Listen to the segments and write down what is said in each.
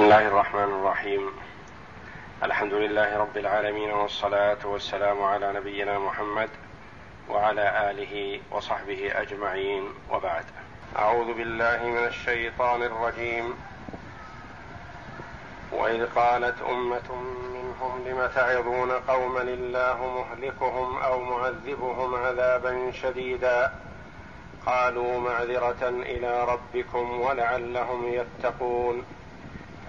بسم الله الرحمن الرحيم. الحمد لله رب العالمين والصلاة والسلام على نبينا محمد وعلى آله وصحبه أجمعين وبعد. أعوذ بالله من الشيطان الرجيم. وإذ قالت أمة منهم لم تعظون قوما الله مهلكهم أو معذبهم عذابا شديدا؟ قالوا معذرة إلى ربكم ولعلهم يتقون.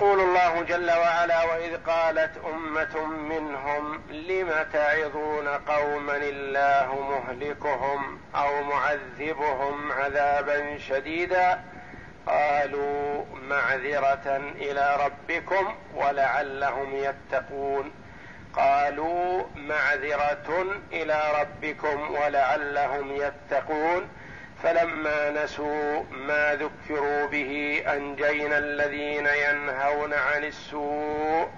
يقول الله جل وعلا وإذ قالت أمة منهم لم تعظون قوما الله مهلكهم أو معذبهم عذابا شديدا؟ قالوا معذرة إلى ربكم ولعلهم يتقون. قالوا معذرة إلى ربكم ولعلهم يتقون. فلما نسوا ما ذكروا به أنجينا الذين ينهون عن السوء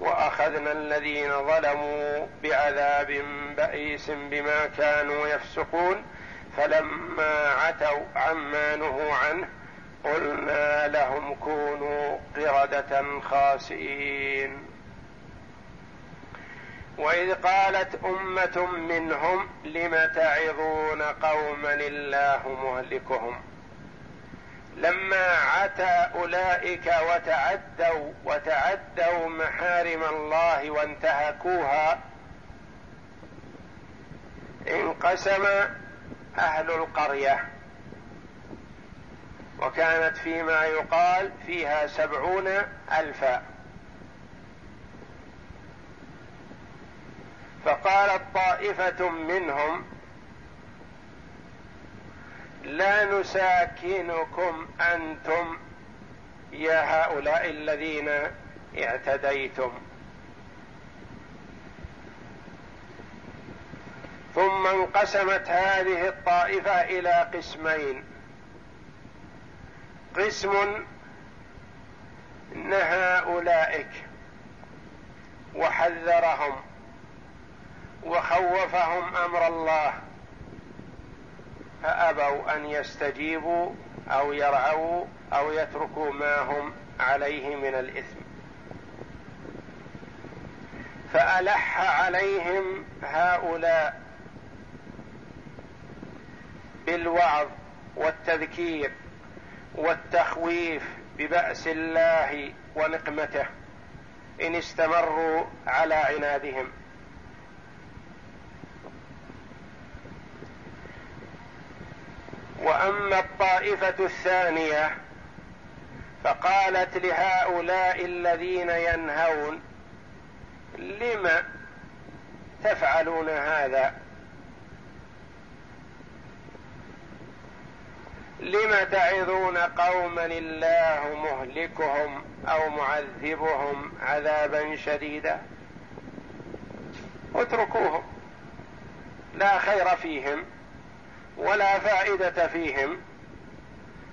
وأخذنا الذين ظلموا بعذاب بئيس بما كانوا يفسقون فلما عتوا عما نهوا عنه قلنا لهم كونوا قردة خاسئين. وإذ قالت أمة منهم لم تعظون قوما الله مهلكهم؟ لما عتى أولئك وتعدوا وتعدوا محارم الله وانتهكوها انقسم أهل القرية. وكانت فيما يقال فيها سبعون ألفا. فقالت طائفة منهم لا نساكنكم أنتم يا هؤلاء الذين اعتديتم. ثم انقسمت هذه الطائفة إلى قسمين. قسم نهى أولئك وحذرهم. وخوفهم أمر الله فأبوا أن يستجيبوا أو يرعوا أو يتركوا ما هم عليه من الإثم. فألح عليهم هؤلاء بالوعظ والتذكير والتخويف ببأس الله ونقمته إن استمروا على عنادهم. وأما الطائفة الثانية فقالت لهؤلاء الذين ينهون لم تفعلون هذا؟ لم تعظون قوما الله مهلكهم أو معذبهم عذابا شديدا؟ اتركوهم لا خير فيهم. ولا فائدة فيهم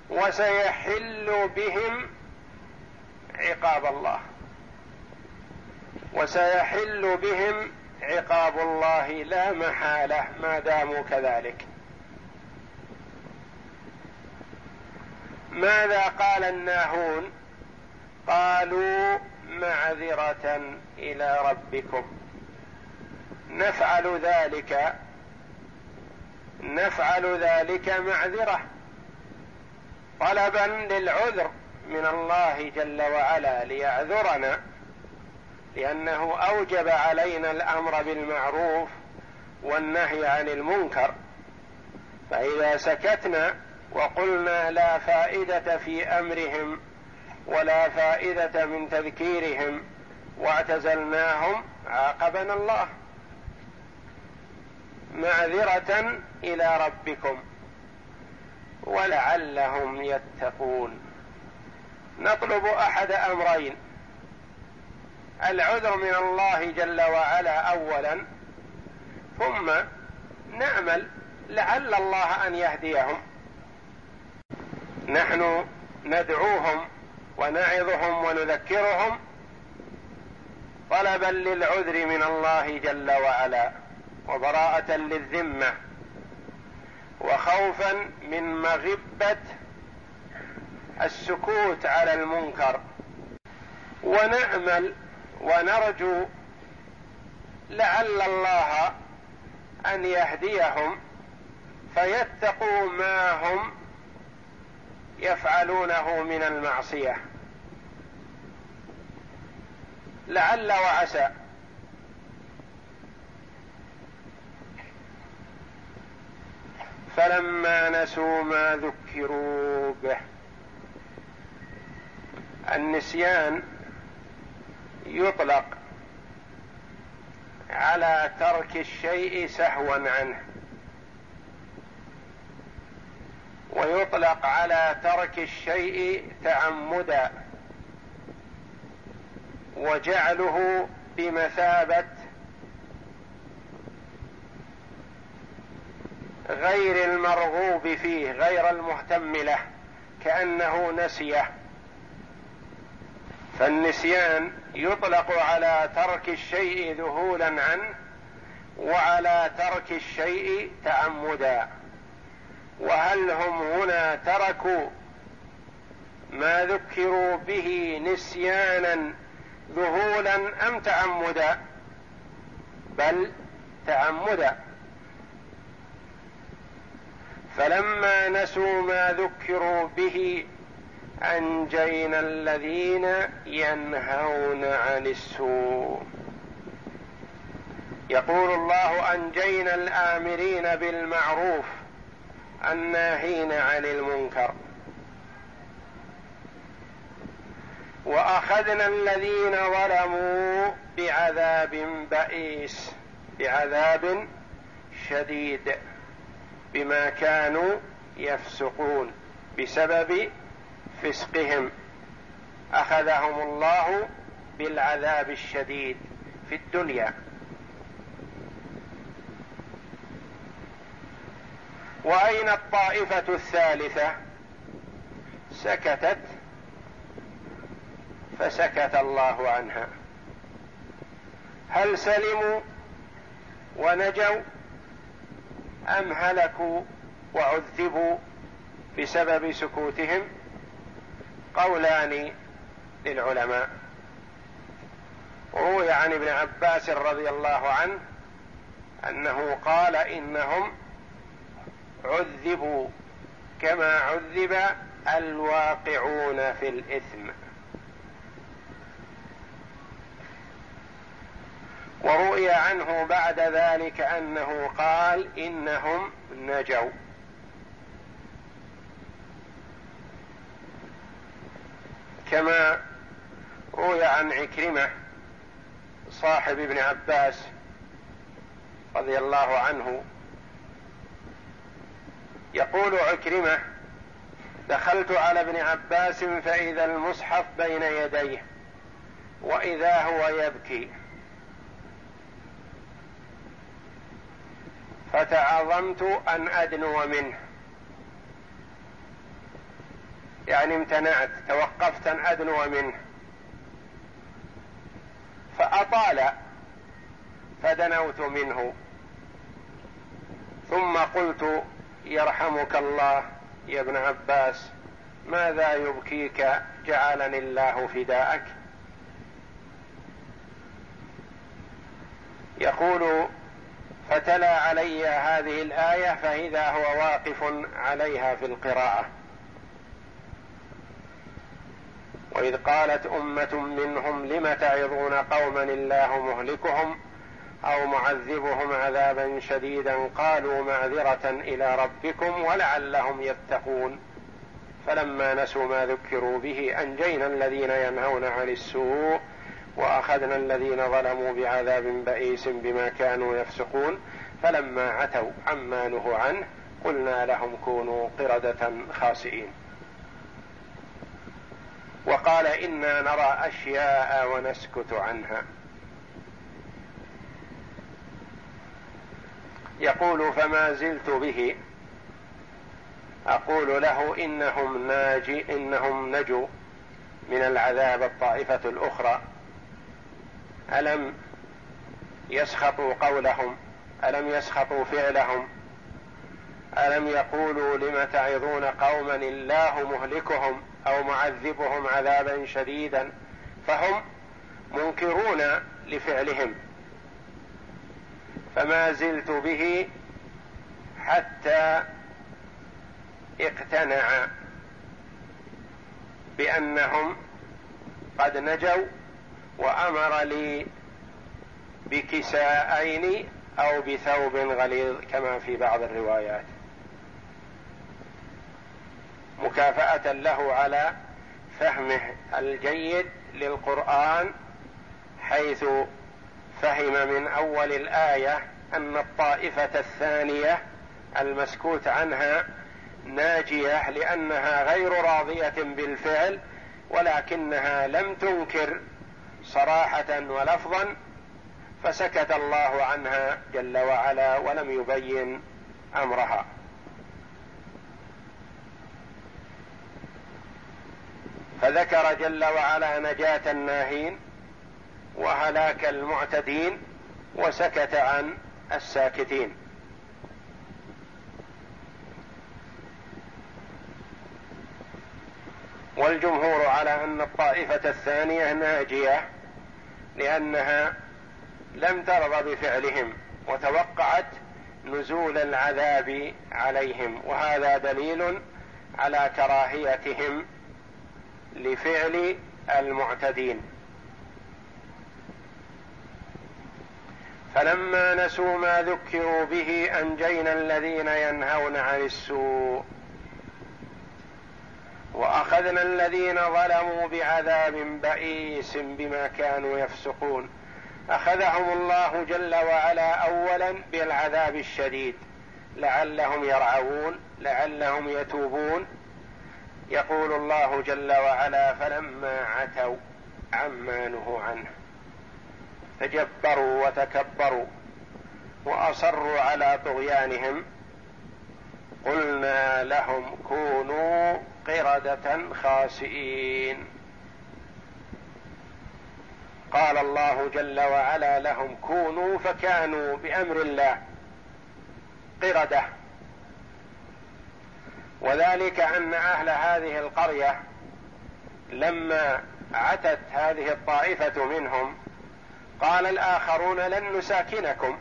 وسيحل بهم عقاب الله. وسيحل بهم عقاب الله لا محالة ما داموا كذلك. ماذا قال الناهون؟ قالوا معذرة إلى ربكم. نفعل ذلك نفعل ذلك معذرة. طلبا للعذر من الله جل وعلا ليعذرنا لأنه أوجب علينا الأمر بالمعروف والنهي عن المنكر. فإذا سكتنا وقلنا لا فائدة في أمرهم ولا فائدة من تذكيرهم واعتزلناهم عاقبنا الله. معذرة إلى ربكم ولعلهم يتقون. نطلب أحد أمرين. العذر من الله جل وعلا اولا ثم نعمل لعل الله أن يهديهم. نحن ندعوهم ونعظهم ونذكرهم طلبا للعذر من الله جل وعلا وبراءة للذمة. وخوفا من مغبة السكوت على المنكر. ونأمل ونرجو لعل الله أن يهديهم فيتقوا ما هم يفعلونه من المعصية. لعل وعسى. فلما نسوا ما ذكروا به النسيان يطلق على ترك الشيء سهوا عنه ويطلق على ترك الشيء تعمدا وجعله بمثابة غير المرغوب فيه غير المهتم له كأنه نسيه. فالنسيان يطلق على ترك الشيء ذهولا عنه وعلى ترك الشيء تعمدا وهل هم هنا تركوا ما ذكروا به نسيانا ذهولا أم تعمدا بل تعمدا فلما نسوا ما ذكروا به أنجينا الذين ينهون عن السوء. يقول الله أنجينا الآمرين بالمعروف الناهين عن المنكر. وأخذنا الذين ظلموا بعذاب بئيس بعذاب شديد. بما كانوا يفسقون بسبب فسقهم. أخذهم الله بالعذاب الشديد في الدنيا. وأين الطائفة الثالثة؟ سكتت فسكت الله عنها. هل سلموا ونجوا؟ ام هلكوا وعذبوا بسبب سكوتهم قولان للعلماء. روي عن ابن عباس رضي الله عنه أنه قال إنهم عذبوا كما عذب الواقعون في الإثم. وروي عنه بعد ذلك أنه قال إنهم نجوا. كما روي عن عكرمة صاحب ابن عباس رضي الله عنه يقول عكرمة دخلت على ابن عباس فإذا المصحف بين يديه وإذا هو يبكي فتعظمت أن أدنو منه. يعني امتنعت توقفت أن أدنو منه. فأطال فدنوت منه. ثم قلت يرحمك الله يا ابن عباس ماذا يبكيك جعلني الله فداءك؟ يقول فتلا علي هذه الآية فإذا هو واقف عليها في القراءة. وإذ قالت أمة منهم لم تعظون قوما الله مهلكهم أو معذبهم عذابا شديدا قالوا معذرة إلى ربكم ولعلهم يتقون. فلما نسوا ما ذكروا به أنجينا الذين ينهون عن السوء وأخذنا الذين ظلموا بعذاب بئيس بما كانوا يفسقون فلما عتوا عما نهوا عنه قلنا لهم كونوا قردة خاسئين. وقال إنا نرى أشياء ونسكت عنها. يقول فما زلت به. أقول له إنهم ناجي إنهم نجوا من العذاب الطائفة الأخرى. ألم يسخطوا قولهم؟ ألم يسخطوا فعلهم؟ ألم يقولوا لم تعظون قوما الله مهلكهم أو معذبهم عذابا شديدا؟ فهم منكرون لفعلهم. فما زلت به حتى اقتنع بأنهم قد نجوا وأمر لي بكساءين أو بثوب غليظ كما في بعض الروايات. مكافأة له على فهمه الجيد للقرآن حيث فهم من أول الآية أن الطائفة الثانية المسكوت عنها ناجية لأنها غير راضية بالفعل ولكنها لم تنكر صراحة ولفظا فسكت الله عنها جل وعلا ولم يبين أمرها. فذكر جل وعلا نجاة الناهين وهلاك المعتدين وسكت عن الساكتين. والجمهور على أن الطائفة الثانية ناجية لأنها لم ترضى بفعلهم وتوقعت نزول العذاب عليهم وهذا دليل على كراهيتهم لفعل المعتدين. فلما نسوا ما ذكروا به أنجينا الذين ينهون عن السوء وأخذنا الذين ظلموا بعذاب بئيس بما كانوا يفسقون. أخذهم الله جل وعلا اولا بالعذاب الشديد. لعلهم يرعون لعلهم يتوبون. يقول الله جل وعلا فلما عتوا عما نهوا عنه. تجبروا وتكبروا وأصروا على طغيانهم. قلنا لهم كونوا قردة خاسئين. قال الله جل وعلا لهم كونوا فكانوا بأمر الله قردة. وذلك أن أهل هذه القرية لما عتت هذه الطائفة منهم قال الآخرون لن نساكنكم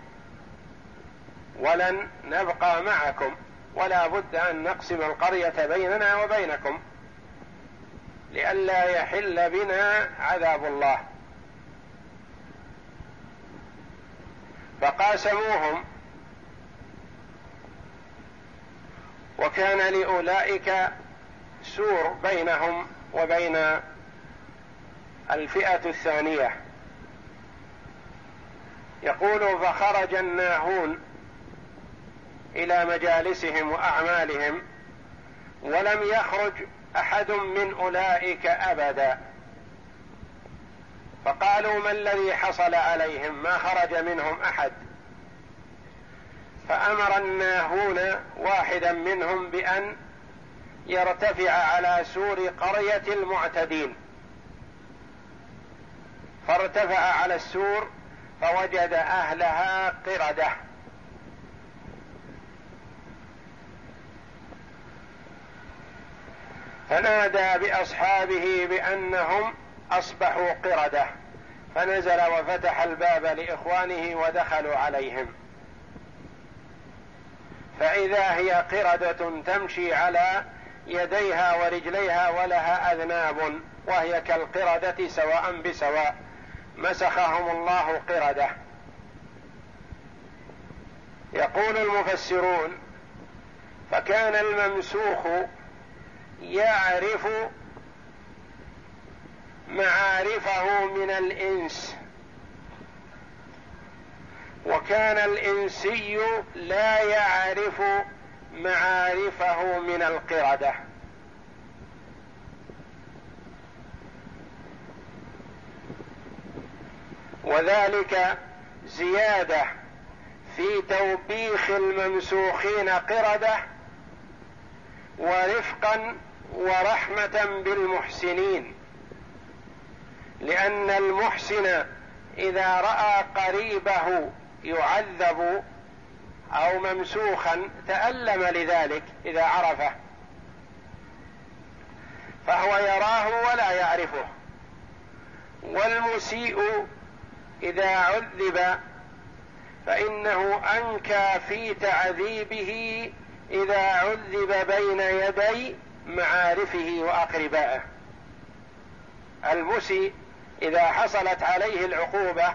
ولن نبقى معكم. ولا بد أن نقسم القرية بيننا وبينكم لئلا يحل بنا عذاب الله. فقاسموهم. وكان لأولئك سور بينهم وبين الفئة الثانية. يقول فخرج الناهون إلى مجالسهم وأعمالهم ولم يخرج أحد من أولئك أبدا. فقالوا ما الذي حصل عليهم؟ ما خرج منهم أحد. فأمر الناهون واحدا منهم بأن يرتفع على سور قرية المعتدين. فارتفع على السور فوجد أهلها قردة. فنادى بأصحابه بأنهم أصبحوا قردة. فنزل وفتح الباب لإخوانه ودخلوا عليهم. فإذا هي قردة تمشي على يديها ورجليها ولها أذناب وهي كالقردة سواء بسواء مسخهم الله قردة. يقول المفسرون فكان الممسوخ يعرف معارفه من الإنس. وكان الإنسي لا يعرف معارفه من القردة. وذلك زيادة في توبيخ الممسوخين قردة ورفقا ورحمة بالمحسنين. لأن المحسن إذا رأى قريبه يعذب أو ممسوخا تألم لذلك إذا عرفه. فهو يراه ولا يعرفه. والمسيء إذا عذب فإنه أنكى في تعذيبه إذا عذب بين يدي معارفه وأقربائه. المسيء إذا حصلت عليه العقوبة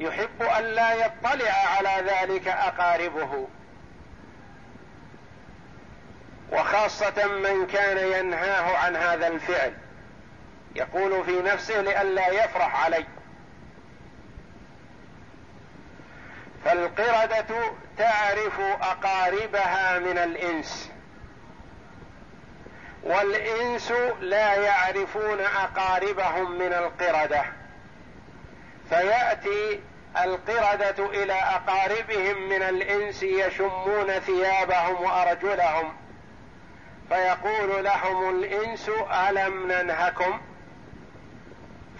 يحب أن لا يطلع على ذلك أقاربه. وخاصة من كان ينهاه عن هذا الفعل. يقول في نفسه لئلا يفرح عليه فالقردة تعرف أقاربها من الإنس. والإنس لا يعرفون أقاربهم من القردة. فيأتي القردة إلى أقاربهم من الإنس يشمون ثيابهم وأرجلهم. فيقول لهم الإنس ألم ننهكم؟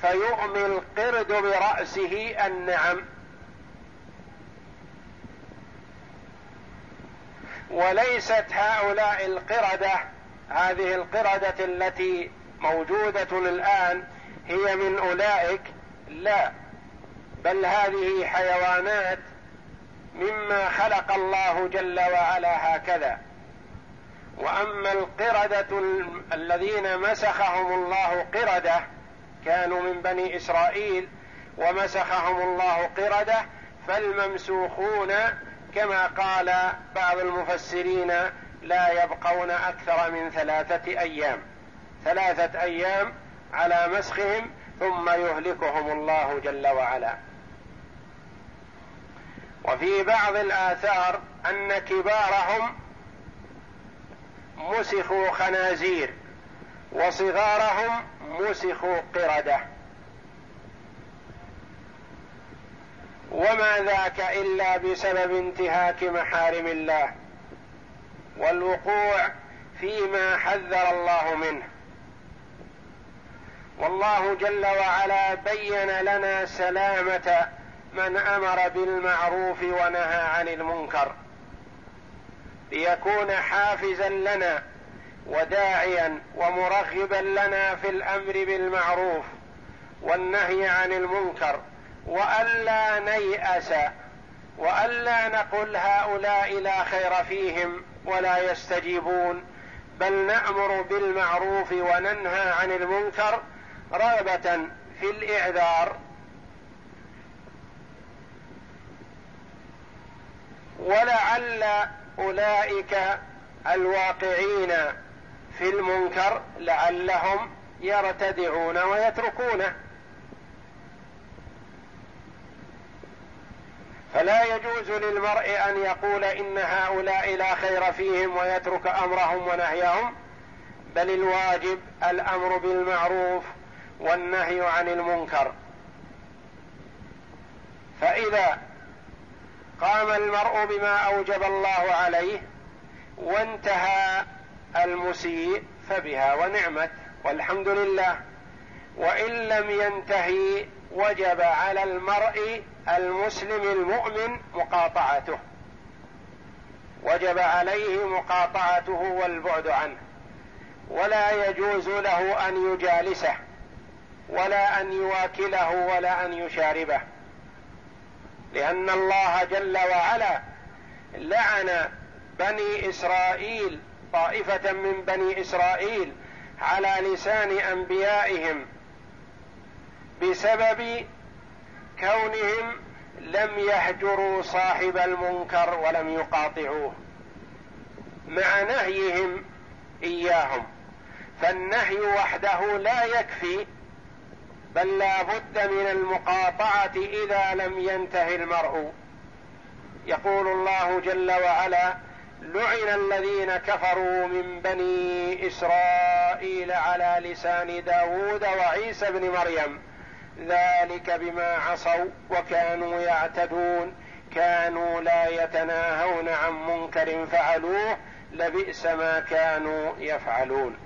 فيؤمي القرد برأسه النعم. وليست هؤلاء القردة هذه القردة التي موجودة الآن هي من أولئك؟ لا. بل هذه حيوانات مما خلق الله جل وعلا هكذا. وأما القردة الذين مسخهم الله قردة كانوا من بني إسرائيل ومسخهم الله قردة فالممسوخون كما قال بعض المفسرين لا يبقون أكثر من ثلاثة أيام. ثلاثة أيام على مسخهم ثم يهلكهم الله جل وعلا. وفي بعض الآثار أن كبارهم مسخوا خنازير وصغارهم مسخوا قردة. وما ذاك إلا بسبب انتهاك محارم الله. والوقوع فيما حذر الله منه. والله جل وعلا بين لنا سلامة من أمر بالمعروف ونهى عن المنكر. ليكون حافزا لنا وداعيا ومرغبا لنا في الأمر بالمعروف والنهي عن المنكر والا نيأس والا نقل هؤلاء لا خير فيهم ولا يستجيبون. بل نأمر بالمعروف وننهى عن المنكر رغبة في الإعذار. ولعل أولئك الواقعين في المنكر لعلهم يرتدعون ويتركونه فلا يجوز للمرء أن يقول إن هؤلاء لا خير فيهم ويترك أمرهم ونهيهم بل الواجب الأمر بالمعروف والنهي عن المنكر. فإذا قام المرء بما أوجب الله عليه وانتهى المسيء فبها ونعمت والحمد لله. وإن لم ينتهي وجب على المرء المسلم المؤمن مقاطعته. وجب عليه مقاطعته والبعد عنه. ولا يجوز له أن يجالسه ولا أن يواكله ولا أن يشاربه. لأن الله جل وعلا لعن بني إسرائيل طائفة من بني إسرائيل على لسان أنبيائهم بسبب كونهم لم يهجروا صاحب المنكر ولم يقاطعوه مع نهيهم إياهم. فالنهي وحده لا يكفي بل لا بد من المقاطعة إذا لم ينتهي المرء. يقول الله جل وعلا لعن الذين كفروا من بني إسرائيل على لسان داود وعيسى بن مريم ذلك بما عصوا وكانوا يعتدون كانوا لا يتناهون عن منكر فعلوه لبئس ما كانوا يفعلون.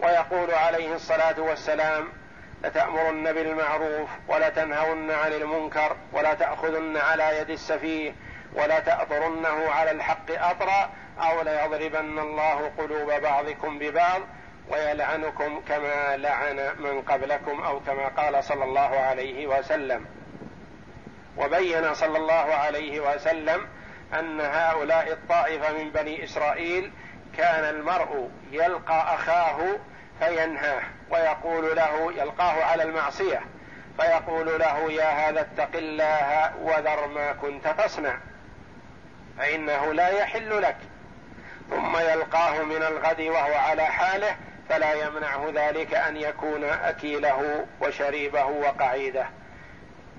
ويقول عليه الصلاة والسلام لتأمرن بالمعروف ولتنهون عن المنكر ولا تاخذن على يد السفيه ولا تاطرنه على الحق أطرا أو ليضربن الله قلوب بعضكم ببعض ويلعنكم كما لعن من قبلكم أو كما قال صلى الله عليه وسلم. وبين صلى الله عليه وسلم أن هؤلاء الطائفة من بني إسرائيل كان المرء يلقى أخاه فينهاه ويقول له يلقاه على المعصية فيقول له يا هذا اتق الله وذر ما كنت تصنع فإنه لا يحل لك. ثم يلقاه من الغد وهو على حاله فلا يمنعه ذلك أن يكون أكيله وشريبه وقعيده.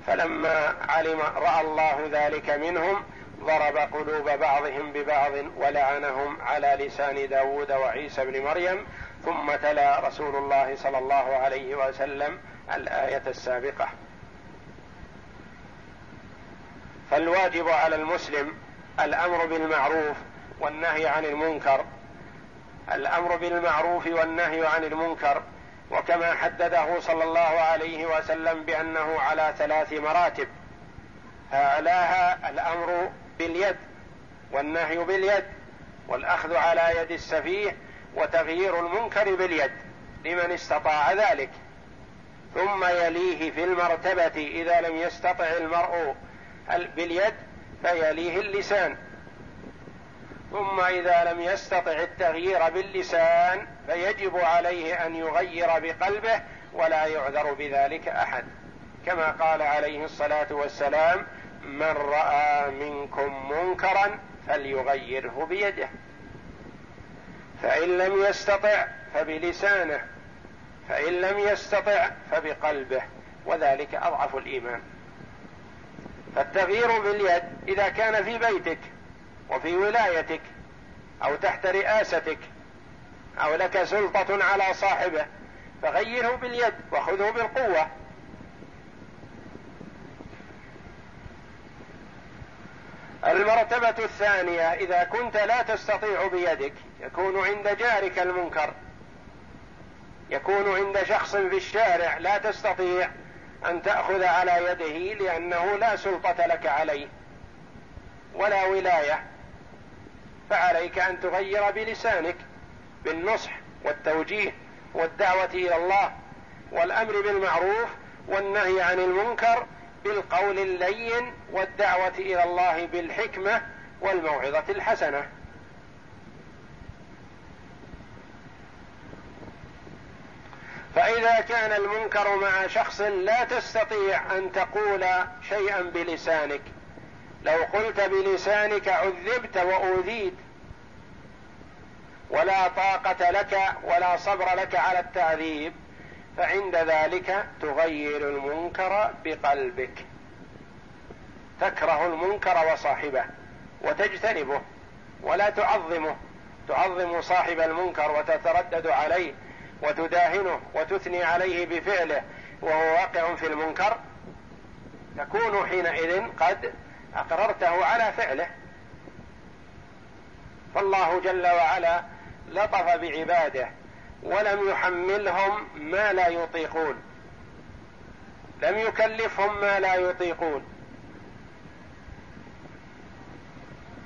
فلما علم رأى الله ذلك منهم ضرب قلوب بعضهم ببعض ولعنهم على لسان داود وعيسى بن مريم ثم تلا رسول الله صلى الله عليه وسلم الآية السابقة. فالواجب على المسلم الأمر بالمعروف والنهي عن المنكر الأمر بالمعروف والنهي عن المنكر وكما حدده صلى الله عليه وسلم بأنه على ثلاث مراتب. اعلاها الأمر باليد والنهي باليد والأخذ على يد السفيه وتغيير المنكر باليد لمن استطاع ذلك. ثم يليه في المرتبة إذا لم يستطع المرء باليد فيليه اللسان. ثم إذا لم يستطع التغيير باللسان فيجب عليه أن يغير بقلبه ولا يعذر بذلك أحد. كما قال عليه الصلاة والسلام من رأى منكم منكرا فليغيره بيده. فإن لم يستطع فبلسانه فإن لم يستطع فبقلبه وذلك أضعف الإيمان. فالتغيير باليد إذا كان في بيتك وفي ولايتك أو تحت رئاستك أو لك سلطة على صاحبه فغيره باليد وخذه بالقوة. المرتبة الثانية إذا كنت لا تستطيع بيدك يكون عند جارك المنكر. يكون عند شخص في الشارع لا تستطيع أن تأخذ على يده لأنه لا سلطة لك عليه ولا ولاية. فعليك أن تغير بلسانك بالنصح والتوجيه والدعوة إلى الله والأمر بالمعروف والنهي عن المنكر بالقول اللين والدعوة إلى الله بالحكمة والموعظة الحسنة. فإذا كان المنكر مع شخص لا تستطيع أن تقول شيئا بلسانك. لو قلت بلسانك عذبت وأوذيت ولا طاقة لك ولا صبر لك على التعذيب فعند ذلك تغير المنكر بقلبك. تكره المنكر وصاحبه وتجتنبه ولا تعظمه. تعظم صاحب المنكر وتتردد عليه وتداهنه وتثني عليه بفعله وهو واقع في المنكر. تكون حينئذ قد أقررته على فعله. فالله جل وعلا لطف بعباده ولم يحملهم ما لا يطيقون. لم يكلفهم ما لا يطيقون.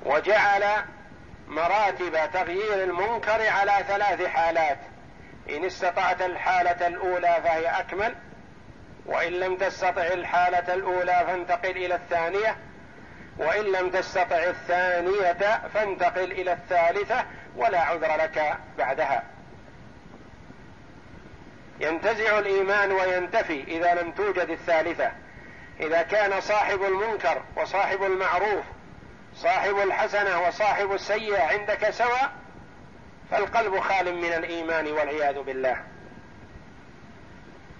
وجعل مراتب تغيير المنكر على ثلاث حالات. إن استطعت الحالة الأولى فهي أكمل وإن لم تستطع الحالة الأولى فانتقل إلى الثانية. وإن لم تستطع الثانية فانتقل إلى الثالثة ولا عذر لك بعدها. ينتزع الإيمان وينتفي إذا لم توجد الثالثة. إذا كان صاحب المنكر وصاحب المعروف صاحب الحسنة وصاحب السيئة عندك سواء فالقلب خال من الإيمان والعياذ بالله.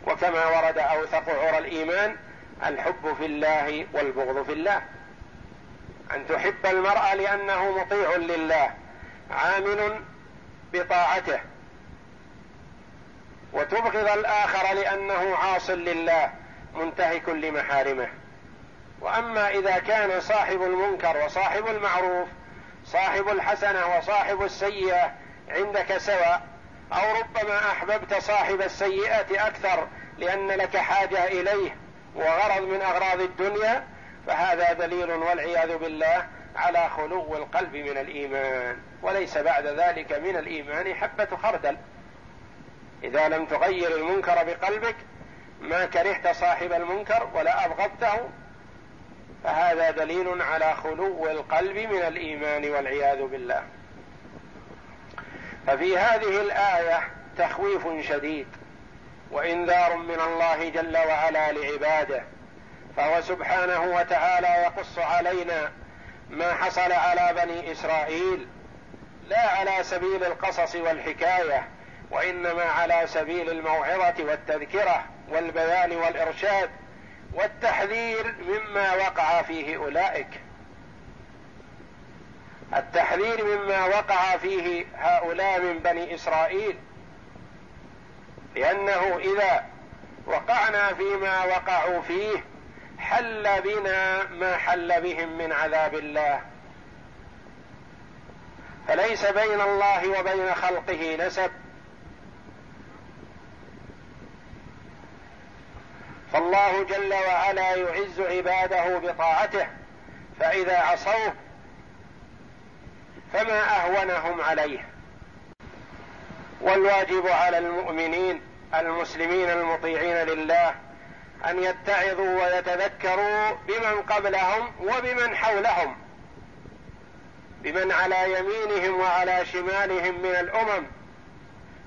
وكما ورد أوثق عرى الإيمان الحب في الله والبغض في الله. أن تحب المرء لأنه مطيع لله عامل بطاعته. وتبغض الآخر لأنه عاص لله منتهك لمحارمه. وأما إذا كان صاحب المنكر وصاحب المعروف صاحب الحسنة وصاحب السيئة عندك سواء أو ربما أحببت صاحب السيئه أكثر لأن لك حاجة إليه وغرض من أغراض الدنيا فهذا دليل والعياذ بالله على خلو القلب من الإيمان وليس بعد ذلك من الإيمان حبة خردل. إذا لم تغير المنكر بقلبك ما كرهت صاحب المنكر ولا أبغضته فهذا دليل على خلو القلب من الإيمان والعياذ بالله. ففي هذه الآية تخويف شديد وإنذار من الله جل وعلا لعباده. فهو سبحانه وتعالى يقص علينا ما حصل على بني إسرائيل لا على سبيل القصص والحكاية وإنما على سبيل الموعظة والتذكرة والبيان والإرشاد والتحذير مما وقع فيه أولئك. التحذير مما وقع فيه هؤلاء من بني إسرائيل لأنه إذا وقعنا فيما وقعوا فيه حل بنا ما حل بهم من عذاب الله. فليس بين الله وبين خلقه نسب. فالله جل وعلا يعز عباده بطاعته فإذا عصوه فما أهونهم عليه. والواجب على المؤمنين المسلمين المطيعين لله أن يتعظوا ويتذكروا بمن قبلهم وبمن حولهم بمن على يمينهم وعلى شمالهم من الأمم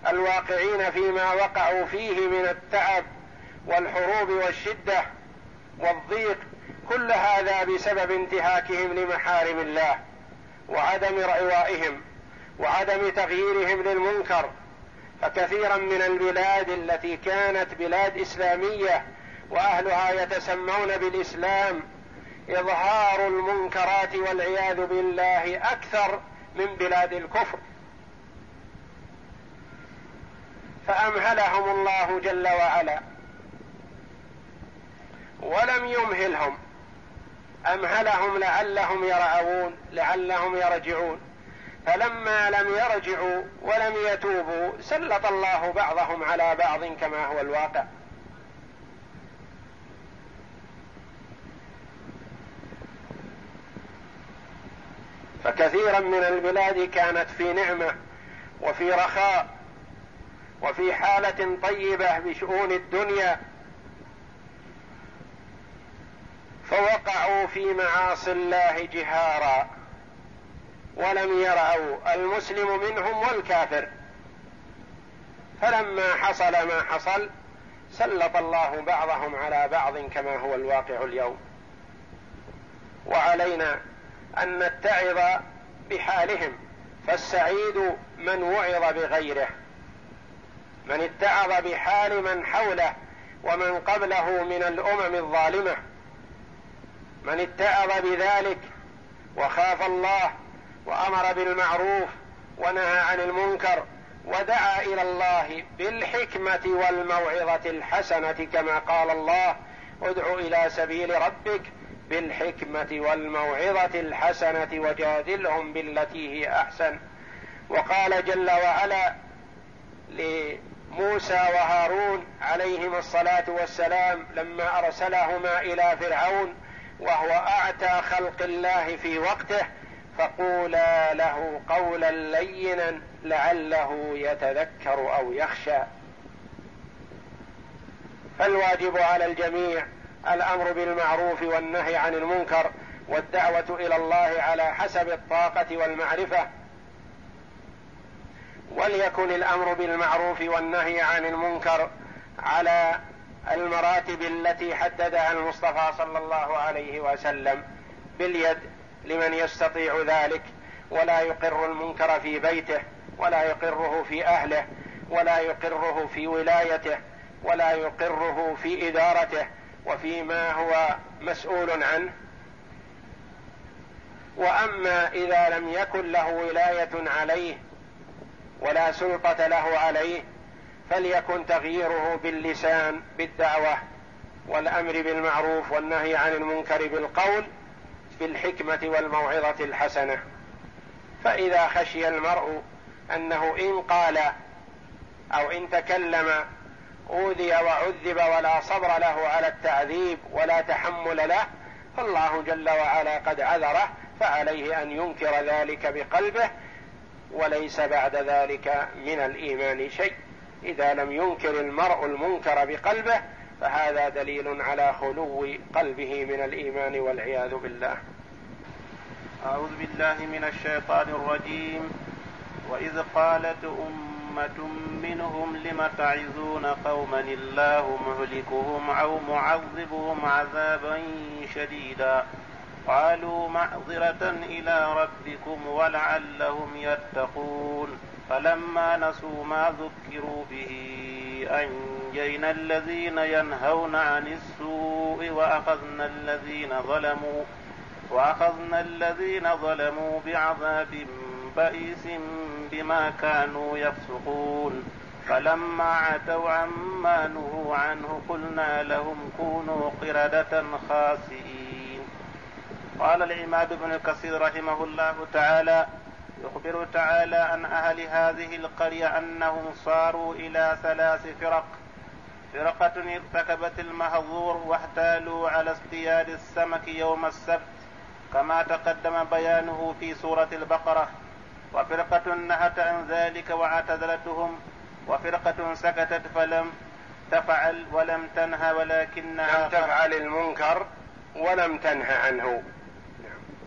الواقعين فيما وقعوا فيه من التعب والحروب والشدة والضيق كل هذا بسبب انتهاكهم لمحارم الله وعدم روائهم وعدم تغييرهم للمنكر فكثيرا من البلاد التي كانت بلاد إسلامية وأهلها يتسمون بالإسلام إظهار المنكرات والعياذ بالله أكثر من بلاد الكفر. فأمهلهم الله جل وعلا ولم يمهلهم. أمهلهم لعلهم يرعون لعلهم يرجعون. فلما لم يرجعوا ولم يتوبوا سلط الله بعضهم على بعض كما هو الواقع. فكثيرا من البلاد كانت في نعمة وفي رخاء وفي حالة طيبة بشؤون الدنيا فوقعوا في معاصي الله جهارا ولم يرعوا المسلم منهم والكافر. فلما حصل ما حصل سلط الله بعضهم على بعض كما هو الواقع اليوم. وعلينا أن نتعظ بحالهم فالسعيد من وعظ بغيره. من اتعظ بحال من حوله ومن قبله من الأمم الظالمة. من اتعظ بذلك وخاف الله وأمر بالمعروف ونهى عن المنكر ودعا إلى الله بالحكمة والموعظة الحسنة كما قال الله ادع إلى سبيل ربك بالحكمة والموعظة الحسنة وجادلهم بالتي هي أحسن. وقال جل وعلا لموسى وهارون عليهما الصلاة والسلام لما أرسلهما إلى فرعون وهو أعتى خلق الله في وقته فقولا له قولا لينا لعله يتذكر أو يخشى. فالواجب على الجميع الأمر بالمعروف والنهي عن المنكر والدعوة إلى الله على حسب الطاقة والمعرفة. وليكن الأمر بالمعروف والنهي عن المنكر على المراتب التي حددها المصطفى صلى الله عليه وسلم باليد لمن يستطيع ذلك ولا يقر المنكر في بيته ولا يقره في أهله ولا يقره في ولايته ولا يقره في إدارته وفيما هو مسؤول عنه. وأما إذا لم يكن له ولاية عليه ولا سلطة له عليه فليكن تغييره باللسان بالدعوة والأمر بالمعروف والنهي عن المنكر بالقول بالحكمه والموعظة الحسنة. فإذا خشي المرء أنه إن قال أو إن تكلم أوذي وعذب ولا صبر له على التعذيب ولا تحمل له. فالله جل وعلا قد عذره فعليه أن ينكر ذلك بقلبه وليس بعد ذلك من الإيمان شيء. إذا لم ينكر المرء المنكر بقلبه فهذا دليل على خلو قلبه من الإيمان والعياذ بالله. أعوذ بالله من الشيطان الرجيم. وإذ قالت أمة منهم لم تعظون قوما الله مهلكهم أو معذبهم عذابا شديدا. قالوا معذرة إلى ربكم ولعلهم يتقون. فلما نسوا ما ذكروا به أنجينا الذين ينهون عن السوء وأخذنا الذين ظلموا وأخذنا الذين ظلموا بعذاب بئيس بما كانوا يفسقون. فلما عتوا عما نهوا عنه قلنا لهم كونوا قردة خاسئين. قال العماد بن كثير رحمه الله تعالى يخبر تعالى عن أهل هذه القرية أنهم صاروا إلى ثلاث فرق. فرقة ارتكبت المهظور واحتالوا على اصطياد السمك يوم السبت كما تقدم بيانه في سورة البقرة. وفرقة نهت عن ذلك واعتزلتهم وفرقة سكتت فلم تفعل ولم تنهى ولكنها لم تفعل المنكر ولم تنهى عنه.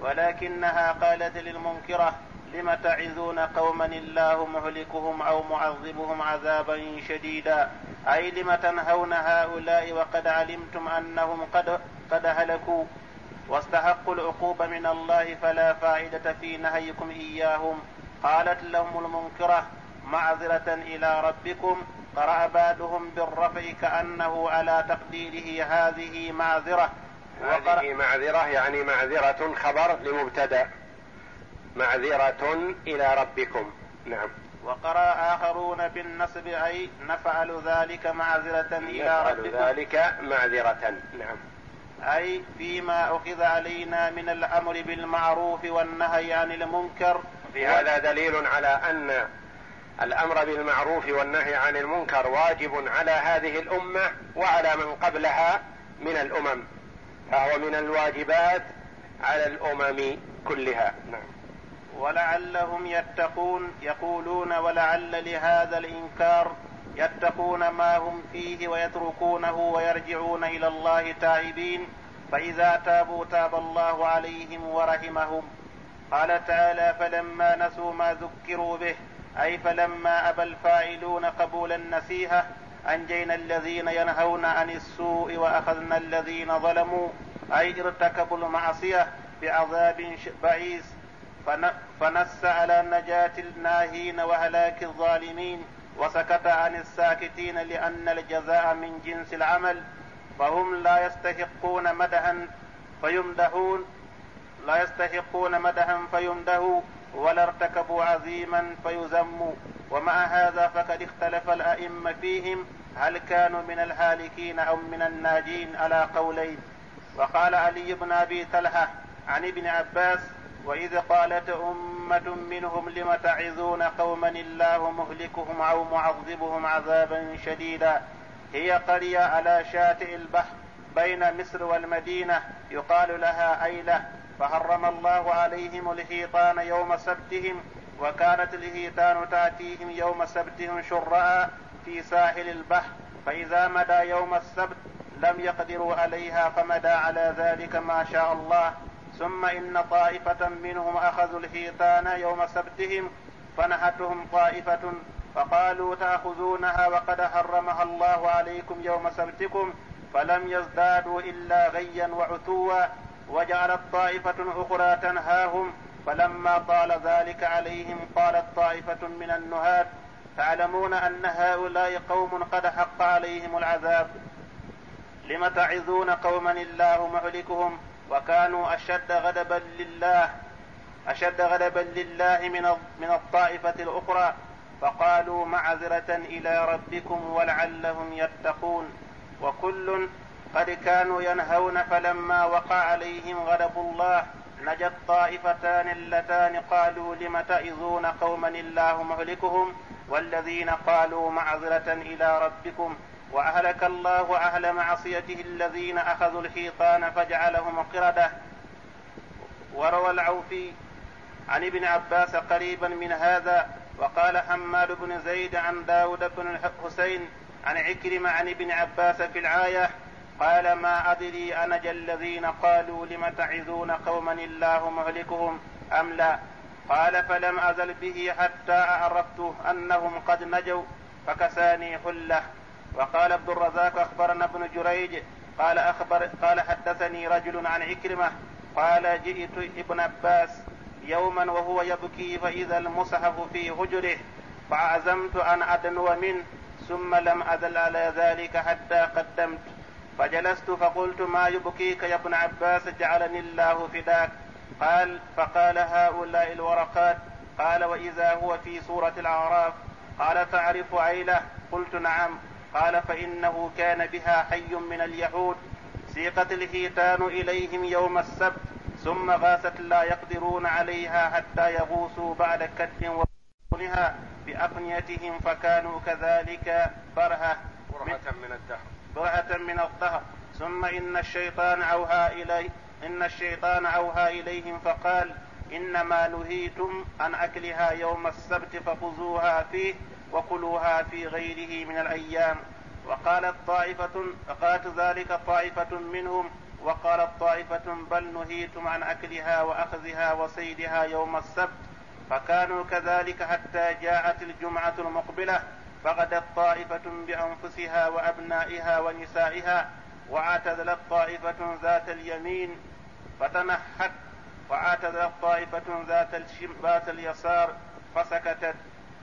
ولكنها قالت للمنكرة لم تعظون قوما الله مهلكهم أو معذبهم عذابا شديدا؟ أي لم تنهون هؤلاء وقد علمتم أنهم قد قد هلكوا. واستحقوا العقوبة من الله فلا فائدة في نهيكم إياهم. قالت لهم المنكرة معذرة إلى ربكم قرأ بعضهم بالرفع كأنه على تقديره هذه معذرة. هذه معذرة يعني معذرة خبر لمبتدأ. معذرة إلى ربكم. نعم. وقرأ آخرون بالنصب أي نفعل ذلك معذرة إلى ربكم. ذلك معذرة. نعم. أي فيما أخذ علينا من الأمر بالمعروف والنهي عن المنكر في هذا دليل على أن الأمر بالمعروف والنهي عن المنكر واجب على هذه الأمة وعلى من قبلها من الأمم فهو من الواجبات على الأمم كلها. نعم. ولعلهم يتقون يقولون ولعل لهذا الإنكار يتقون ما هم فيه ويتركونه ويرجعون إلى الله تائبين فإذا تابوا تاب الله عليهم ورحمهم. قال تعالى فلما نسوا ما ذكروا به أي فلما أبى الفاعلون قبول النسيهه أنجينا الذين ينهون عن السوء وأخذنا الذين ظلموا أي ارتكبوا المعصية بعذاب بئيس فنس على نجاة الناهين وهلاك الظالمين وسكت عن الساكتين لأن الجزاء من جنس العمل فهم لا يستحقون مدحا فيمدحون لا يستحقون مدحا فيمدحوا ولا ارتكبوا عظيما فيذموا. ومع هذا فقد اختلف الأئمة فيهم هل كانوا من الهالكين أو من الناجين على قولين. وقال علي بن أبي طلحة عن ابن عباس وإذ قالت أمة منهم لم تعظون قوما الله مهلكهم أو معذبهم عذابا شديدا. هي قرية على شاطئ البحر بين مصر والمدينة يقال لها أيلة. فحرم الله عليهم الهيطان يوم سبتهم وكانت الهيتان تأتيهم يوم سبتهم شراء في ساحل البحر فإذا مدى يوم السبت لم يقدروا عليها فمدى على ذلك ما شاء الله. ثم إن طائفة منهم أخذوا الحيطان يوم سبتهم فنهتهم طائفة فقالوا تأخذونها وقد حرمها الله عليكم يوم سبتكم فلم يزدادوا إلا غيا وعتوا. وجعلت طائفة أخرى تنهاهم فلما طال ذلك عليهم قالت طائفة من النهاة تعلمون أن هؤلاء قوم قد حق عليهم العذاب لم تعظون قوما الله مهلكهم وكانوا أشد غضبا لله أشد غضبا لله من من الطائفة الأخرى فقالوا معذرة إلى ربكم ولعلهم يتقون وكل قد كانوا ينهون فلما وقع عليهم غضب الله نجت طائفتان اللتان قالوا لم تئذون قوما الله مهلكهم والذين قالوا معذرة إلى ربكم وأهلك الله أهل معصيته الذين أخذوا الحيطان فجعلهم قردة. وروى العوفي عن ابن عباس قريبا من هذا وقال حماد بن زيد عن داود بن الحسين عن عكرم عن ابن عباس في العاية قال ما أدري أنج الذين قالوا لم تعظون قوما الله مهلكهم أم لا. قال فلم أزل به حتى عرفت أنهم قد نجوا فكساني حلة. وقال عبد الرزاق أخبرنا ابن جريج. قال أخبر قال حدثني رجل عن عكرمة. قال جئت ابن عباس يوما وهو يبكي فإذا المصحف في هجره فعزمت أن أدنو منه ثم لم أزل على ذلك حتى قدمت. فجلست فقلت ما يبكيك يا ابن عباس جعلني الله فداك. قال فقال هؤلاء الورقات. قال وإذا هو في سورة الأعراف. قال تعرف عيلة؟ قلت نعم. قال فإنه كان بها حي من اليهود. سيقت الهيتان إليهم يوم السبت ثم غاست لا يقدرون عليها حتى يغوصوا بعد كد وبطنها بأفنيتهم فكانوا كذلك برهة برهة من الدهر. برهة من الدهر ثم إن الشيطان أوهى إلي إن الشيطان أوهى إليهم فقال إنما نهيتم عن أكلها يوم السبت فخذوها فيه وكلوها في غيره من الأيام. وقالت طائفة فقالت ذلك طائفة منهم وقالت طائفة بل نهيتم عن أكلها وأخذها وصيدها يوم السبت. فكانوا كذلك حتى جاءت الجمعة المقبلة. فغدت طائفة بأنفسها وأبنائها ونسائها وأعتزلت طائفة ذات اليمين فتنحت وأعتزلت طائفة ذات ذات اليسار فسكتت.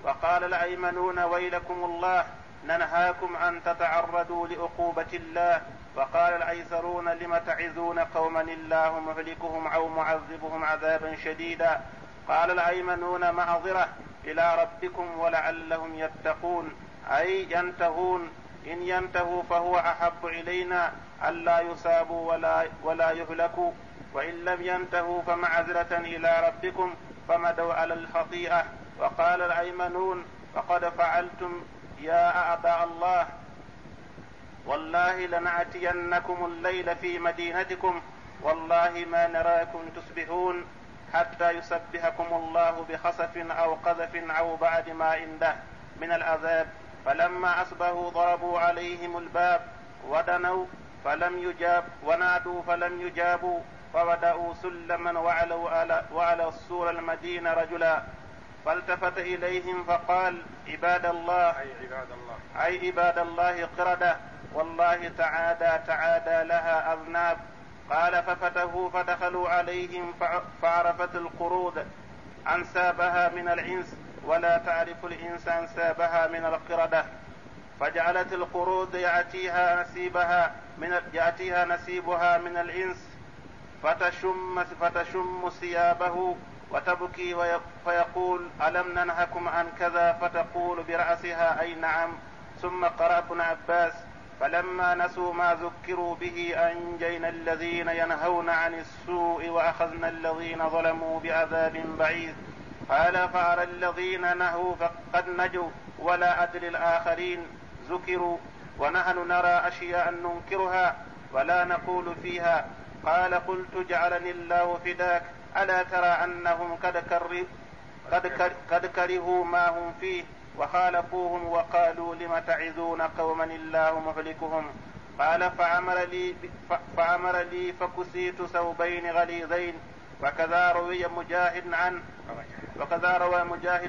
وقال الأيمنون ويلكم الله ننهاكم أن تتعرضوا لعقوبة الله. وقال الأيسرون لم تعزون قوما الله مهلكهم أو معذبهم عذابا شديدا؟ قال الأيمنون معذرة. إلى ربكم ولعلهم يتقون. أي ينتهون. إن ينتهوا فهو أحب إلينا. ألا يصابوا ولا ولا يهلكوا. وإن لم ينتهوا فمعذرة إلى ربكم. فمدوا على الخطيئة. وقال الأيمنون فقد فعلتم يا أعداء الله. والله لنأتينكم الليل في مدينتكم. والله ما نراكم تصبحون. حتى يسبحكم الله بخسف أو قذف أو بعد ما عنده من العذاب. فلما أصبحوا ضربوا عليهم الباب ودنوا فلم يجاب ونادوا فلم يجابوا فودأوا سلما وعلوا على, وعلى السور المدينة رجلا. فالتفت إليهم فقال عباد الله أي عباد الله. أي عباد الله قردة. والله تعادى تعادى لها أذناب. قال ففتحوا فدخلوا عليهم فعرفت القرود أنسابها من الإنس ولا تعرف الإنس أنسابها من القردة. فجعلت القرود يأتيها نسيبها من يأتيها نسيبها من الإنس. فتشم فتشم ثيابه وتبكي فيقول ألم ننهكم عن كذا؟ فتقول برأسها أي نعم. ثم قرأ ابن عباس فلما نسوا ما ذكروا به أنجينا الذين ينهون عن السوء وأخذنا الذين ظلموا بعذاب بعيد. قال فأرى الذين نهوا فقد نجوا ولا أدري الآخرين. ذكروا ونحن نرى أشياء ننكرها ولا نقول فيها. قال قلت جعلني الله فداك. ألا ترى أنهم قد, قد كرهوا ما هم فيه. وخالفوهم وقالوا لم تعظون قوما الله مهلكهم؟ قال فأمر لي فأمر لي فكسيت ثوبين غليظين وكذا روي مجاهد عنه وكذا روى مجاهد